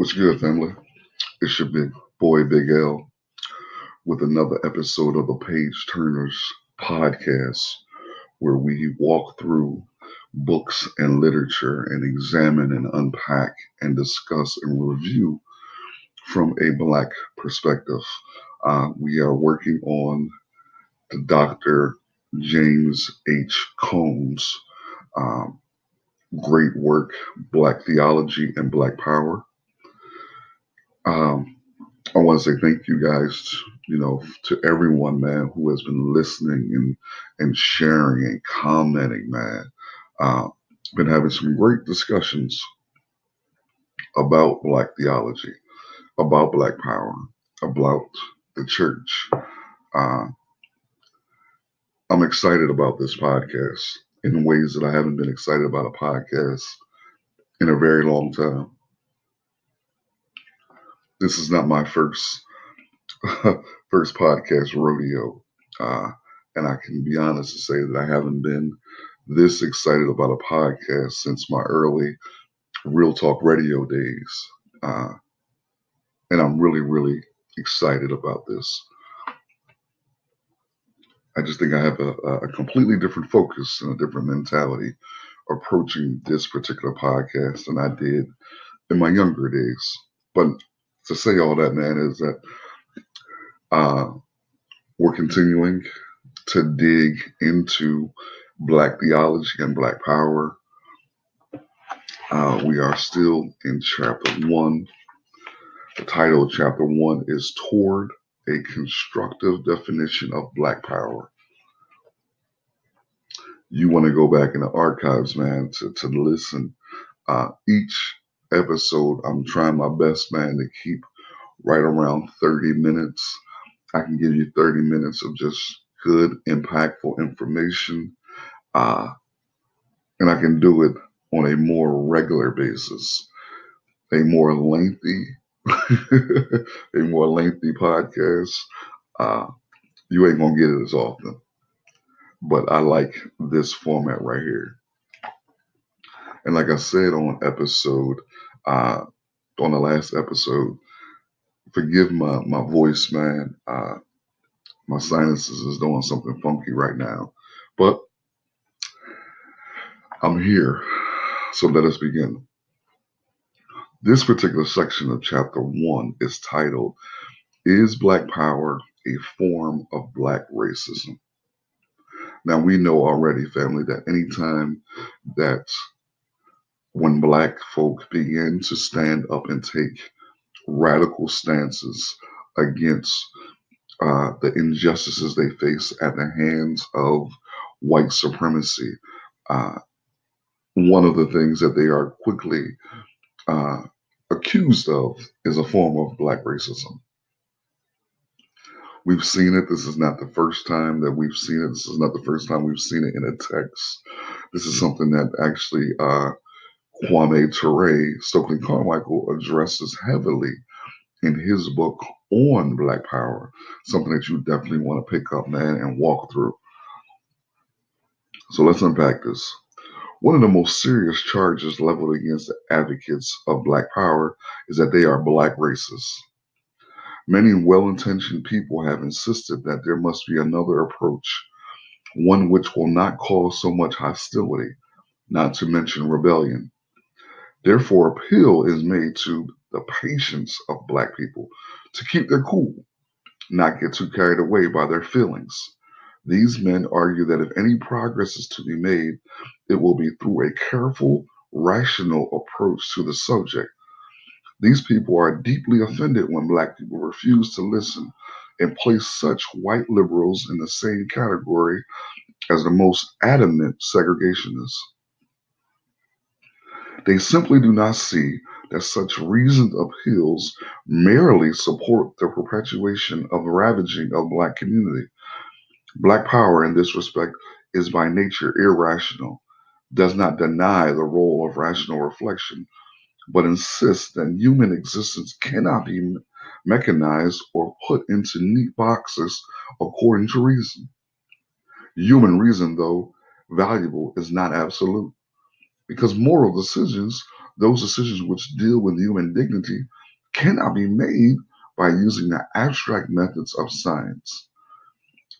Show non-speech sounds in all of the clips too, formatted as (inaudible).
What's good, family? It's your big boy, Big L, with another episode of the Page Turners podcast, where we walk through books and literature and examine and unpack and discuss and review from a Black perspective. Uh, we are working on the Dr. James H. Cone's um, great work, Black Theology and Black Power. Um, I want to say thank you guys, you know, to everyone, man, who has been listening and and sharing and commenting, man. Uh, been having some great discussions about Black theology, about Black power, about the church. Uh, I'm excited about this podcast in ways that I haven't been excited about a podcast in a very long time. This is not my first (laughs) first podcast rodeo, uh, and I can be honest to say that I haven't been this excited about a podcast since my early Real Talk Radio days, uh, and I'm really, really excited about this. I just think I have a, a completely different focus and a different mentality approaching this particular podcast than I did in my younger days. But to say all that, man, is that uh, we're continuing to dig into Black theology and Black power. Uh, we are still in chapter one. The title of chapter one is Toward a Constructive Definition of Black Power. You want to go back in the archives, man, to, to listen. Uh, each episode, I'm trying my best, man, to keep right around 30 minutes. I can give you 30 minutes of just good, impactful information. Uh, and I can do it on a more regular basis, a more lengthy, (laughs) a more lengthy podcast. Uh, you ain't gonna get it as often, but I like this format right here. And like I said on episode, uh, on the last episode, forgive my my voice, man. Uh, my sinuses is doing something funky right now, but I'm here. So let us begin. This particular section of chapter one is titled Is Black Power a Form of Black Racism? Now, we know already, family, that anytime that when Black folk begin to stand up and take radical stances against uh, the injustices they face at the hands of white supremacy, uh, one of the things that they are quickly uh, accused of is a form of black racism. We've seen it. This is not the first time that we've seen it. This is not the first time we've seen it in a text. This is something that actually uh, Kwame Ture, Stokely Carmichael addresses heavily in his book on Black Power. Something that you definitely want to pick up, man, and walk through. So let's unpack this. One of the most serious charges leveled against the advocates of Black Power is that they are Black racists. Many well intentioned people have insisted that there must be another approach, one which will not cause so much hostility, not to mention rebellion. Therefore, appeal is made to the patience of Black people to keep their cool, not get too carried away by their feelings. These men argue that if any progress is to be made, it will be through a careful, rational approach to the subject. These people are deeply offended when Black people refuse to listen and place such white liberals in the same category as the most adamant segregationists. They simply do not see that such reasoned appeals merely support the perpetuation of ravaging of Black community. Black power in this respect is by nature irrational, does not deny the role of rational reflection, but insists that human existence cannot be mechanized or put into neat boxes according to reason. Human reason, though valuable, is not absolute because moral decisions those decisions which deal with human dignity cannot be made by using the abstract methods of science.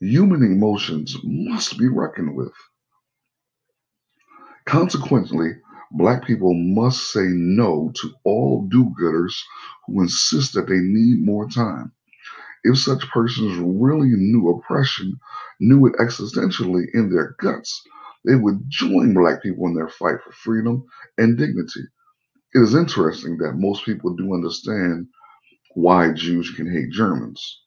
Human emotions must be reckoned with. Consequently, Black people must say no to all do gooders who insist that they need more time. If such persons really knew oppression, knew it existentially in their guts, they would join Black people in their fight for freedom and dignity. It is interesting that most people do understand why Jews can hate Germans.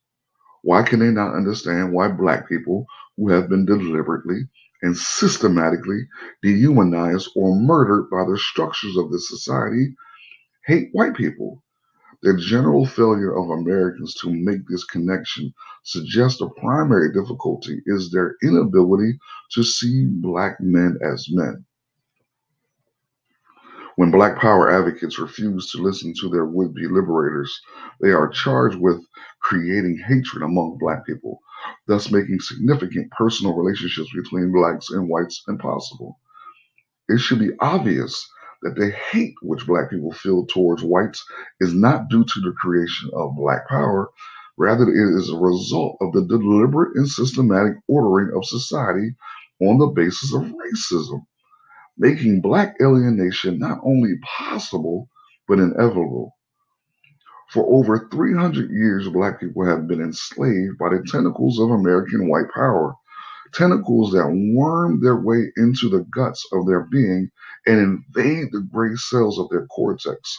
Why can they not understand why Black people who have been deliberately and systematically dehumanized or murdered by the structures of this society hate white people? The general failure of Americans to make this connection suggests the primary difficulty is their inability to see black men as men. When Black Power advocates refuse to listen to their would be liberators, they are charged with creating hatred among Black people, thus making significant personal relationships between Blacks and whites impossible. It should be obvious that the hate which Black people feel towards whites is not due to the creation of Black Power. Rather, it is a result of the deliberate and systematic ordering of society on the basis of racism making black alienation not only possible, but inevitable. For over 300 years, black people have been enslaved by the tentacles of American white power, tentacles that worm their way into the guts of their being and invade the gray cells of their cortex.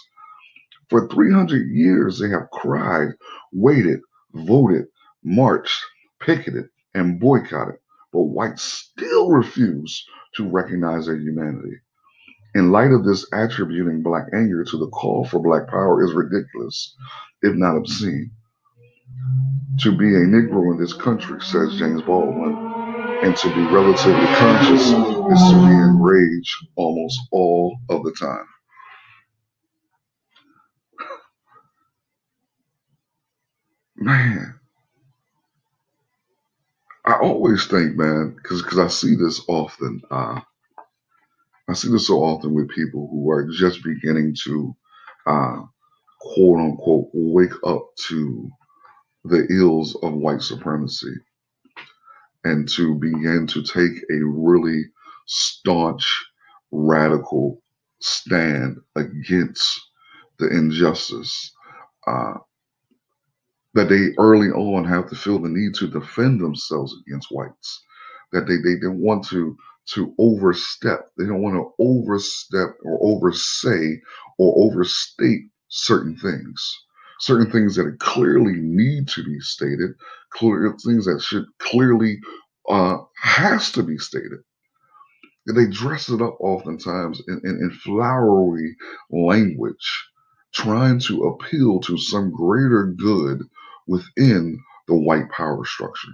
For 300 years, they have cried, waited, voted, marched, picketed, and boycotted, but whites still refuse to recognize their humanity. In light of this, attributing black anger to the call for black power is ridiculous, if not obscene. To be a Negro in this country, says James Baldwin, and to be relatively conscious is to be enraged almost all of the time. Man, I always think, man, because because I see this often. Uh, I see this so often with people who are just beginning to, uh, quote unquote, wake up to the ills of white supremacy and to begin to take a really staunch, radical stand against the injustice. Uh, that they early on have to feel the need to defend themselves against whites, that they, they don't want to to overstep. They don't want to overstep or oversay or overstate certain things. Certain things that clearly need to be stated, clear things that should clearly uh, has to be stated. They dress it up oftentimes in, in, in flowery language, trying to appeal to some greater good within the white power structure.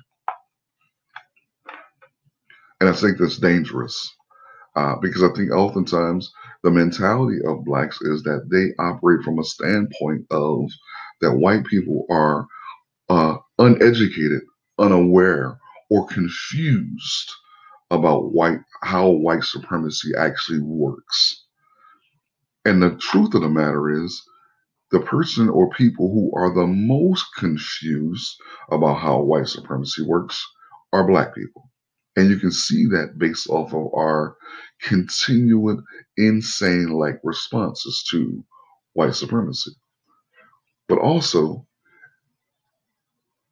And I think that's dangerous uh, because I think oftentimes the mentality of blacks is that they operate from a standpoint of that white people are uh, uneducated, unaware, or confused about white how white supremacy actually works. And the truth of the matter is the person or people who are the most confused about how white supremacy works are black people. And you can see that based off of our continuing insane like responses to white supremacy. But also,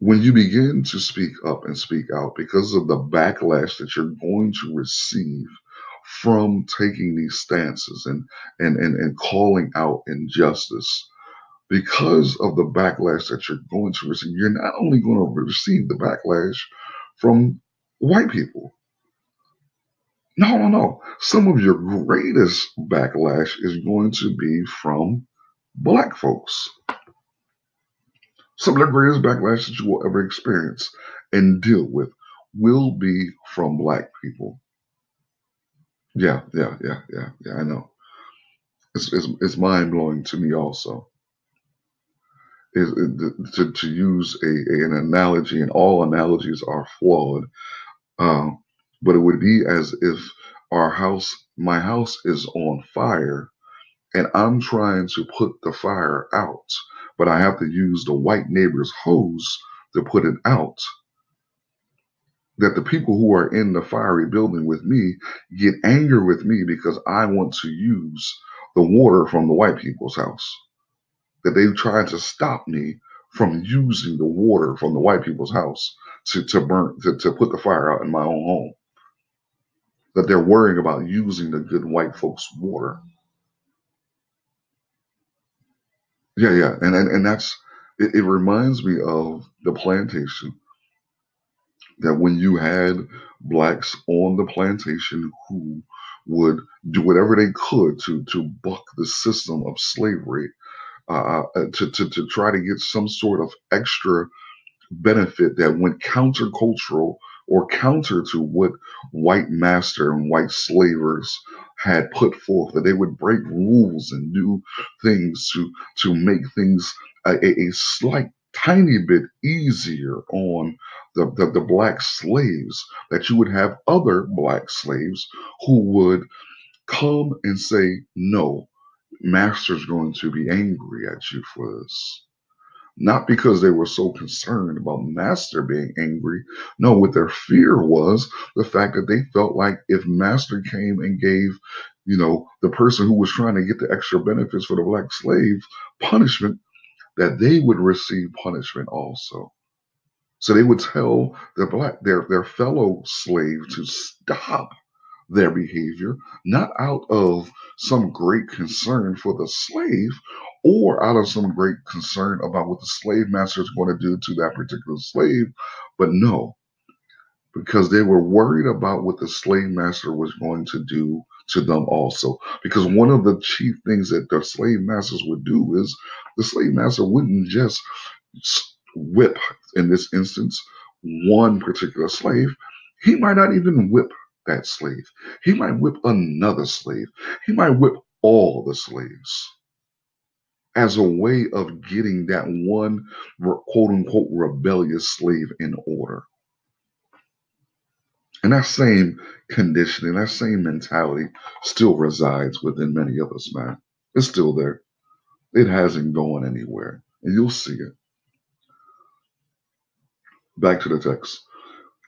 when you begin to speak up and speak out because of the backlash that you're going to receive from taking these stances and, and, and, and calling out injustice, because of the backlash that you're going to receive, you're not only going to receive the backlash from white people. No, no, no. Some of your greatest backlash is going to be from black folks. Some of the greatest backlash that you will ever experience and deal with will be from black people. Yeah, yeah, yeah, yeah, yeah. I know. It's it's, it's mind blowing to me also is to, to use a, an analogy, and all analogies are flawed. Um, but it would be as if our house, my house, is on fire, and I'm trying to put the fire out, but I have to use the white neighbor's hose to put it out. That the people who are in the fiery building with me get angry with me because I want to use the water from the white people's house. That they try to stop me from using the water from the white people's house to, to burn to, to put the fire out in my own home. That they're worrying about using the good white folks' water Yeah, yeah, and and, and that's it, it reminds me of the plantation that when you had blacks on the plantation who would do whatever they could to to buck the system of slavery, uh, uh, to, to to try to get some sort of extra benefit that went countercultural or counter to what white master and white slavers had put forth, that they would break rules and do things to to make things a, a, slight tiny bit easier on the, the, the black slaves, that you would have other black slaves who would come and say, no, master's going to be angry at you for this not because they were so concerned about Master being angry. No, what their fear was the fact that they felt like if Master came and gave, you know, the person who was trying to get the extra benefits for the black slave punishment, that they would receive punishment also. So they would tell their black their their fellow slave to stop their behavior, not out of some great concern for the slave or out of some great concern about what the slave master is going to do to that particular slave, but no, because they were worried about what the slave master was going to do to them also. Because one of the chief things that the slave masters would do is the slave master wouldn't just whip, in this instance, one particular slave. He might not even whip that slave. He might whip another slave. He might whip all the slaves as a way of getting that one quote unquote rebellious slave in order. And that same conditioning, that same mentality still resides within many of us, man. It's still there. It hasn't gone anywhere. And you'll see it. Back to the text.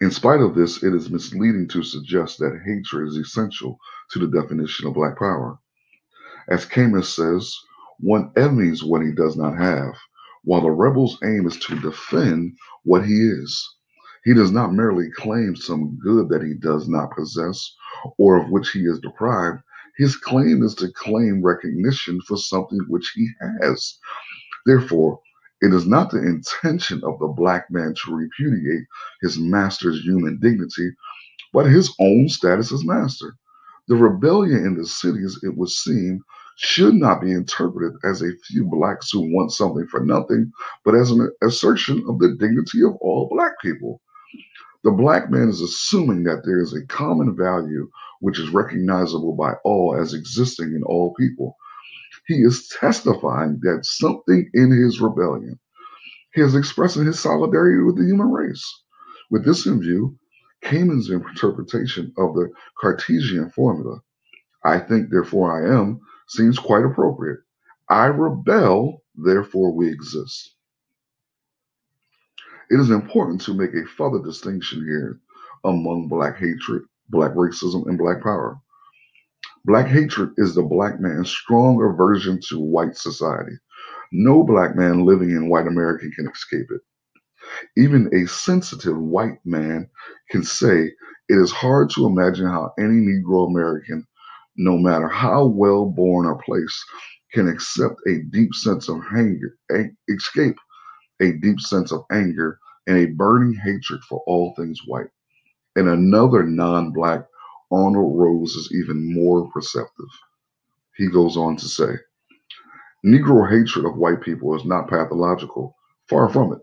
In spite of this, it is misleading to suggest that hatred is essential to the definition of black power. As Camus says, one envies what he does not have, while the rebel's aim is to defend what he is. He does not merely claim some good that he does not possess or of which he is deprived. His claim is to claim recognition for something which he has. Therefore, it is not the intention of the black man to repudiate his master's human dignity, but his own status as master. The rebellion in the cities, it would seem, should not be interpreted as a few blacks who want something for nothing, but as an assertion of the dignity of all black people. The black man is assuming that there is a common value which is recognizable by all as existing in all people. He is testifying that something in his rebellion, he is expressing his solidarity with the human race. With this in view, Camus's interpretation of the Cartesian formula, I think, therefore I am, seems quite appropriate. I rebel, therefore we exist. It is important to make a further distinction here among black hatred, black racism, and black power. Black hatred is the black man's strong aversion to white society. No black man living in white America can escape it. Even a sensitive white man can say it is hard to imagine how any Negro American, no matter how well born or placed, can accept a deep sense of anger, escape a deep sense of anger and a burning hatred for all things white. And another non black Arnold Rose is even more perceptive. He goes on to say, Negro hatred of white people is not pathological, far from it.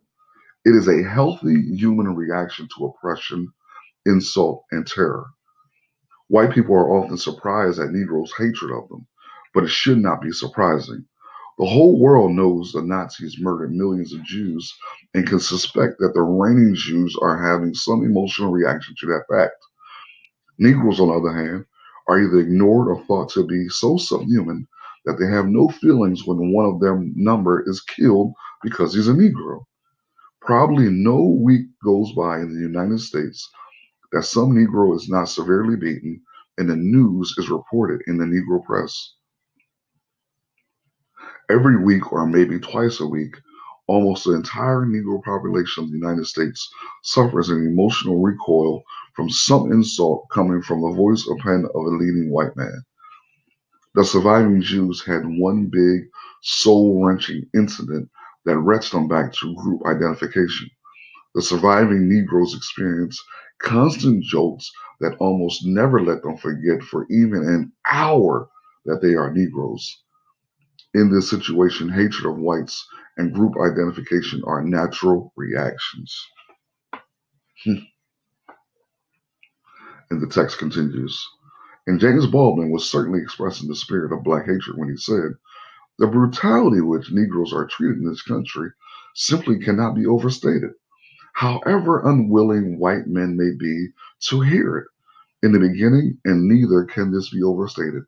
It is a healthy human reaction to oppression, insult, and terror. White people are often surprised at Negroes' hatred of them, but it should not be surprising. The whole world knows the Nazis murdered millions of Jews and can suspect that the reigning Jews are having some emotional reaction to that fact. Negroes, on the other hand, are either ignored or thought to be so subhuman that they have no feelings when one of their number is killed because he's a Negro. Probably no week goes by in the United States that some Negro is not severely beaten and the news is reported in the Negro press. Every week, or maybe twice a week, almost the entire Negro population of the United States suffers an emotional recoil from some insult coming from the voice or pen of a leading white man. The surviving Jews had one big, soul wrenching incident that wrenched them back to group identification. The surviving Negroes experience constant jokes that almost never let them forget for even an hour that they are Negroes. In this situation, hatred of whites and group identification are natural reactions. (laughs) And the text continues. And James Baldwin was certainly expressing the spirit of black hatred when he said, The brutality which Negroes are treated in this country simply cannot be overstated, however unwilling white men may be to hear it. In the beginning, and neither can this be overstated,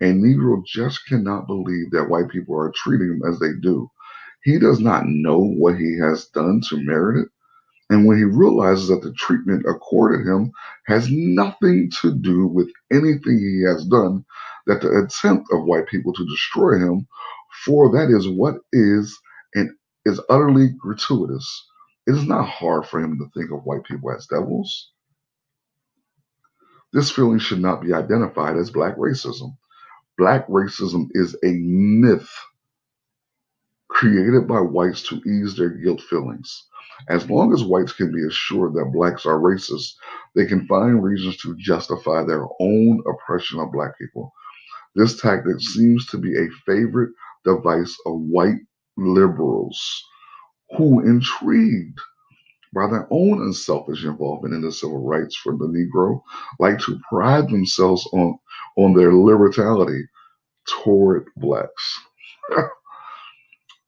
a Negro just cannot believe that white people are treating him as they do. He does not know what he has done to merit it. And when he realizes that the treatment accorded him has nothing to do with anything he has done, that the attempt of white people to destroy him, for that is what is and is utterly gratuitous. It is not hard for him to think of white people as devils. This feeling should not be identified as black racism. Black racism is a myth created by whites to ease their guilt feelings. As long as whites can be assured that blacks are racist, they can find reasons to justify their own oppression of black people. This tactic seems to be a favorite device of white liberals who, intrigued by their own unselfish involvement in the civil rights for the Negro, like to pride themselves on, on their liberality toward blacks. (laughs)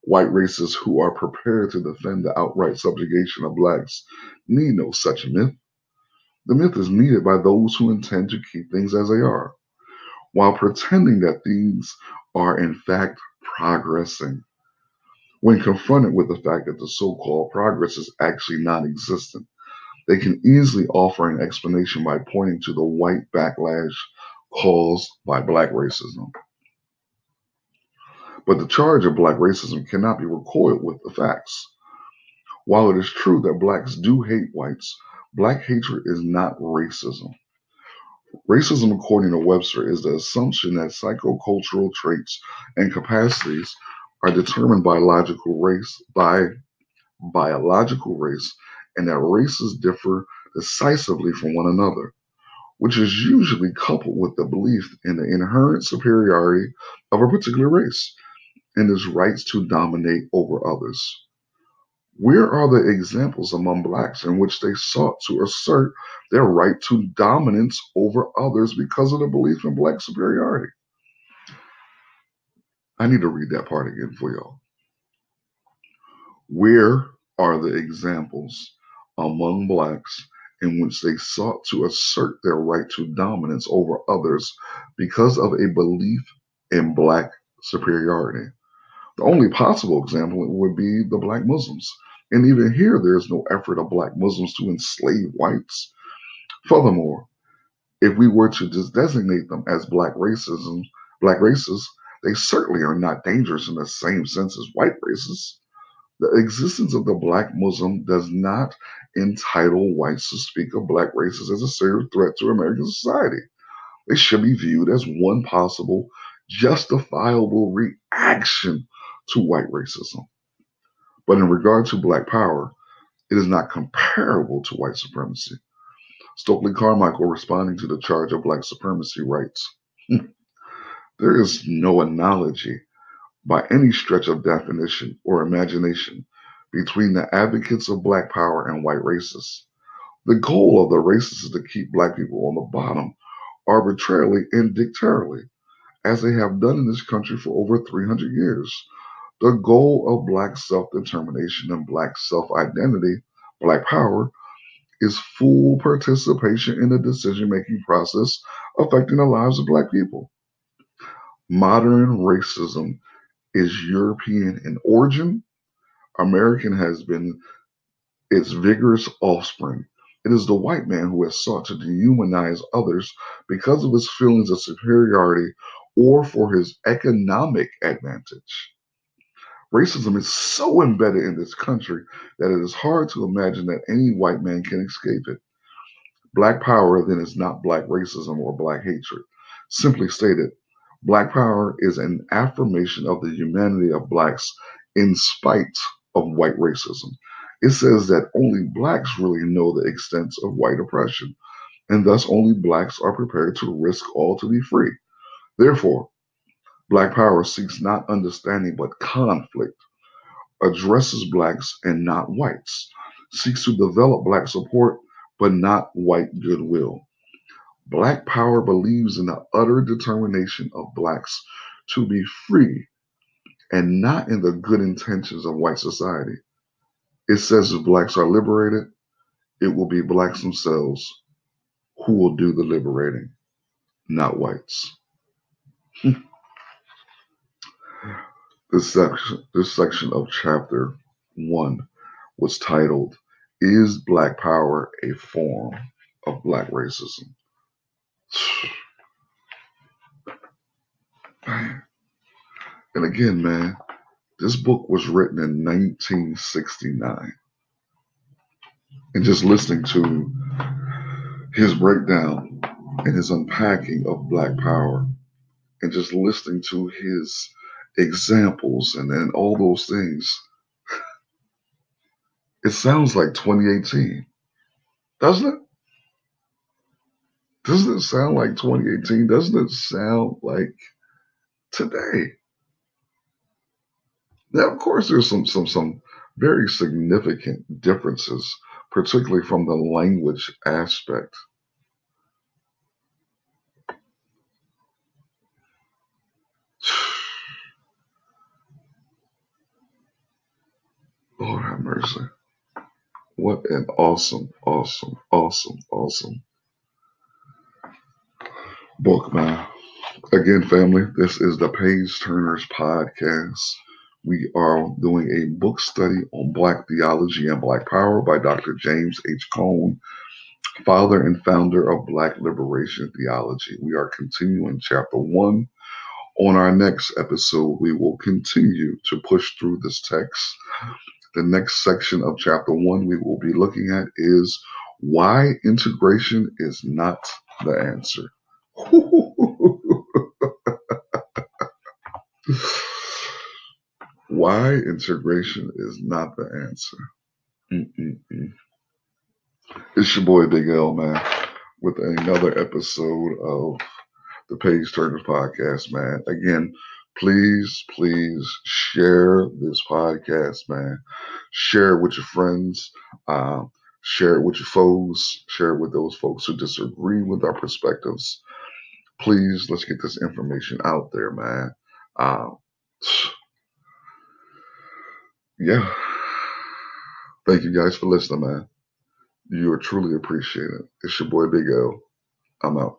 White racists who are prepared to defend the outright subjugation of blacks need no such myth. The myth is needed by those who intend to keep things as they are, while pretending that things are in fact progressing. When confronted with the fact that the so called progress is actually non existent, they can easily offer an explanation by pointing to the white backlash caused by black racism. But the charge of black racism cannot be recoiled with the facts. While it is true that blacks do hate whites, black hatred is not racism. Racism, according to Webster, is the assumption that psychocultural traits and capacities are determined by logical race by biological race and that races differ decisively from one another, which is usually coupled with the belief in the inherent superiority of a particular race and its rights to dominate over others. Where are the examples among blacks in which they sought to assert their right to dominance over others because of the belief in black superiority? I need to read that part again for y'all. Where are the examples among blacks in which they sought to assert their right to dominance over others because of a belief in black superiority? The only possible example would be the black Muslims. And even here, there is no effort of black Muslims to enslave whites. Furthermore, if we were to just designate them as black racism, black races, they certainly are not dangerous in the same sense as white races. The existence of the black Muslim does not entitle whites to speak of black races as a serious threat to American society. They should be viewed as one possible justifiable reaction to white racism. But in regard to black power, it is not comparable to white supremacy. Stokely Carmichael, responding to the charge of black supremacy, writes (laughs) There is no analogy by any stretch of definition or imagination between the advocates of black power and white racists. The goal of the racists is to keep black people on the bottom arbitrarily and dictatorially, as they have done in this country for over 300 years. The goal of Black self determination and Black self identity, Black power, is full participation in the decision making process affecting the lives of Black people. Modern racism is European in origin. American has been its vigorous offspring. It is the white man who has sought to dehumanize others because of his feelings of superiority or for his economic advantage. Racism is so embedded in this country that it is hard to imagine that any white man can escape it. Black power then is not black racism or black hatred. Simply stated, black power is an affirmation of the humanity of blacks in spite of white racism. It says that only blacks really know the extent of white oppression, and thus only blacks are prepared to risk all to be free. Therefore, black power seeks not understanding but conflict, addresses blacks and not whites, seeks to develop black support but not white goodwill. Black power believes in the utter determination of blacks to be free and not in the good intentions of white society. It says if blacks are liberated, it will be blacks themselves who will do the liberating, not whites. (laughs) this section, this section of chapter one was titled Is Black Power a Form of Black Racism? And again, man, this book was written in 1969. And just listening to his breakdown and his unpacking of Black Power, and just listening to his examples and, and all those things, (laughs) it sounds like 2018, doesn't it? Doesn't it sound like 2018? Doesn't it sound like today? Now, of course, there's some some some very significant differences, particularly from the language aspect. (sighs) Lord have mercy. What an awesome, awesome, awesome, awesome book, man. Again, family, this is the Page Turners podcast. We are doing a book study on Black theology and Black power by Dr. James H. Cone, father and founder of Black Liberation Theology. We are continuing chapter one. On our next episode, we will continue to push through this text. The next section of chapter one we will be looking at is why integration is not the answer. (laughs) Why integration is not the answer. Mm-mm-mm. It's your boy Big L, man, with another episode of the Page Turners podcast, man. Again, please, please share this podcast, man. Share it with your friends. Uh, share it with your foes. Share it with those folks who disagree with our perspectives. Please, let's get this information out there, man. Uh, yeah. Thank you guys for listening, man. You are truly appreciated. It's your boy Big L. I'm out.